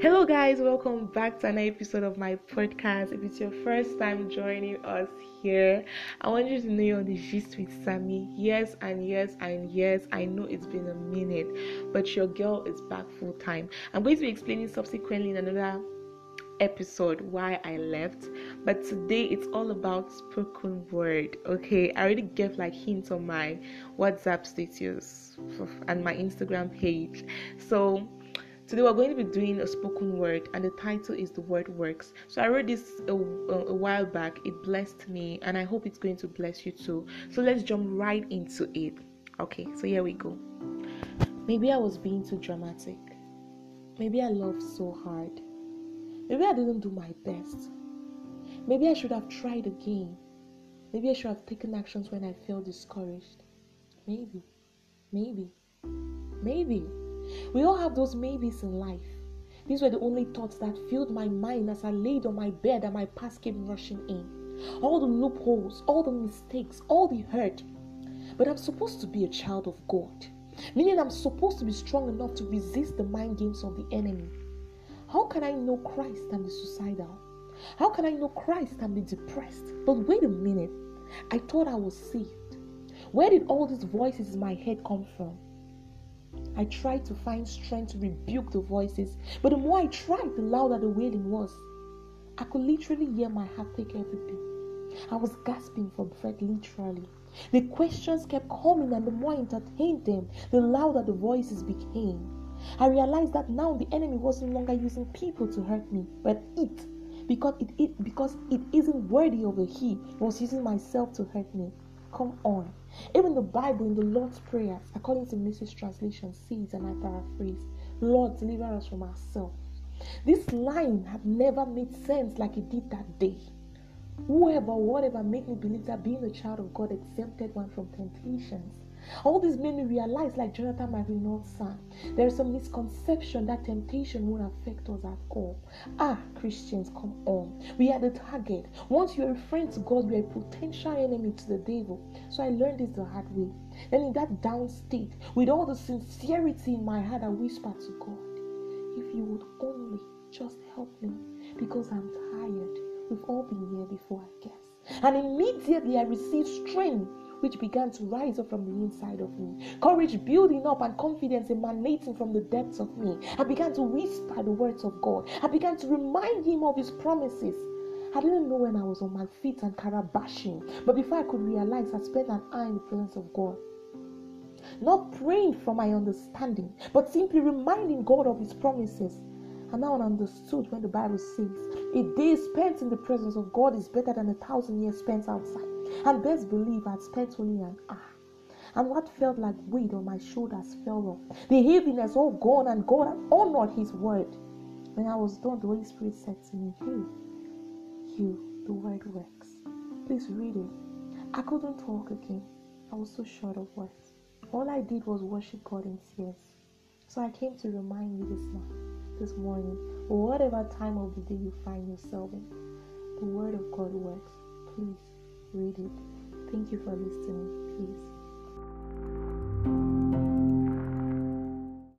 Hello, guys, welcome back to another episode of my podcast. If it's your first time joining us here, I want you to know you're on the gist with Sammy. Yes, and yes, and yes, I know it's been a minute, but your girl is back full time. I'm going to be explaining subsequently in another episode why I left, but today it's all about spoken word. Okay, I already gave like hints on my WhatsApp status and my Instagram page, so Today we're going to be doing a spoken word, and the title is The Word Works. So I wrote this a, a, while back. It blessed me, and I hope it's going to bless you too. So let's jump right into it. Okay, so here we go. Maybe I was being too dramatic. Maybe I loved so hard. Maybe I didn't do my best. Maybe I should have tried again. Maybe I should have taken actions when I felt discouraged. Maybe. Maybe. Maybe. We all have those maybes in life. These were the only thoughts that filled my mind as I laid on my bed and my past came rushing in. All the loopholes, all the mistakes, all the hurt. But I'm supposed to be a child of God, meaning I'm supposed to be strong enough to resist the mind games of the enemy. How can I know Christ and be suicidal? How can I know Christ and be depressed? But wait a minute, I thought I was saved. Where did all these voices in my head come from? I tried to find strength to rebuke the voices, but the more I tried, the louder the wailing was. I could literally hear my heart take everything. I was gasping for breath, literally. The questions kept coming, and the more I entertained them, the louder the voices became. I realized that now the enemy was no longer using people to hurt me, but it, because it, it because it isn't worthy of a he, was using myself to hurt me. Come on. Even the Bible in the Lord's Prayer, according to Mrs. Translation, says, and I paraphrase, Lord, deliver us from ourselves. This line had never made sense like it did that day. Whoever, whatever made me believe that being a child of God exempted one from temptations. All this made me realize, like Jonathan McReynolds son, there is a misconception that temptation won't affect us at all. Ah, Christians, come on. We are the target. Once you're a friend to God, you're a potential enemy to the devil. So I learned this the hard way. Then, in that down state, with all the sincerity in my heart, I whispered to God, If you would only just help me, because I'm tired. We've all been here before, I guess. And immediately I received strength which began to rise up from the inside of me. Courage building up and confidence emanating from the depths of me. I began to whisper the words of God. I began to remind Him of His promises. I didn't know when I was on my feet and carabashing, but before I could realize, I spent an hour in the presence of God. Not praying for my understanding, but simply reminding God of His promises. And now I understood when the Bible says, A day spent in the presence of God is better than a thousand years spent outside. And best believe I'd spent only an hour. And what felt like weight on my shoulders fell off. The heaviness oh all gone, and God had honored His word. When I was done, the Holy Spirit said to me, Hey, you, the word works. Please read it. I couldn't talk again. I was so short of words. All I did was worship God in tears. So I came to remind you this morning, this morning, or whatever time of the day you find yourself in, the word of God works. Please read it. Thank you for listening. Peace.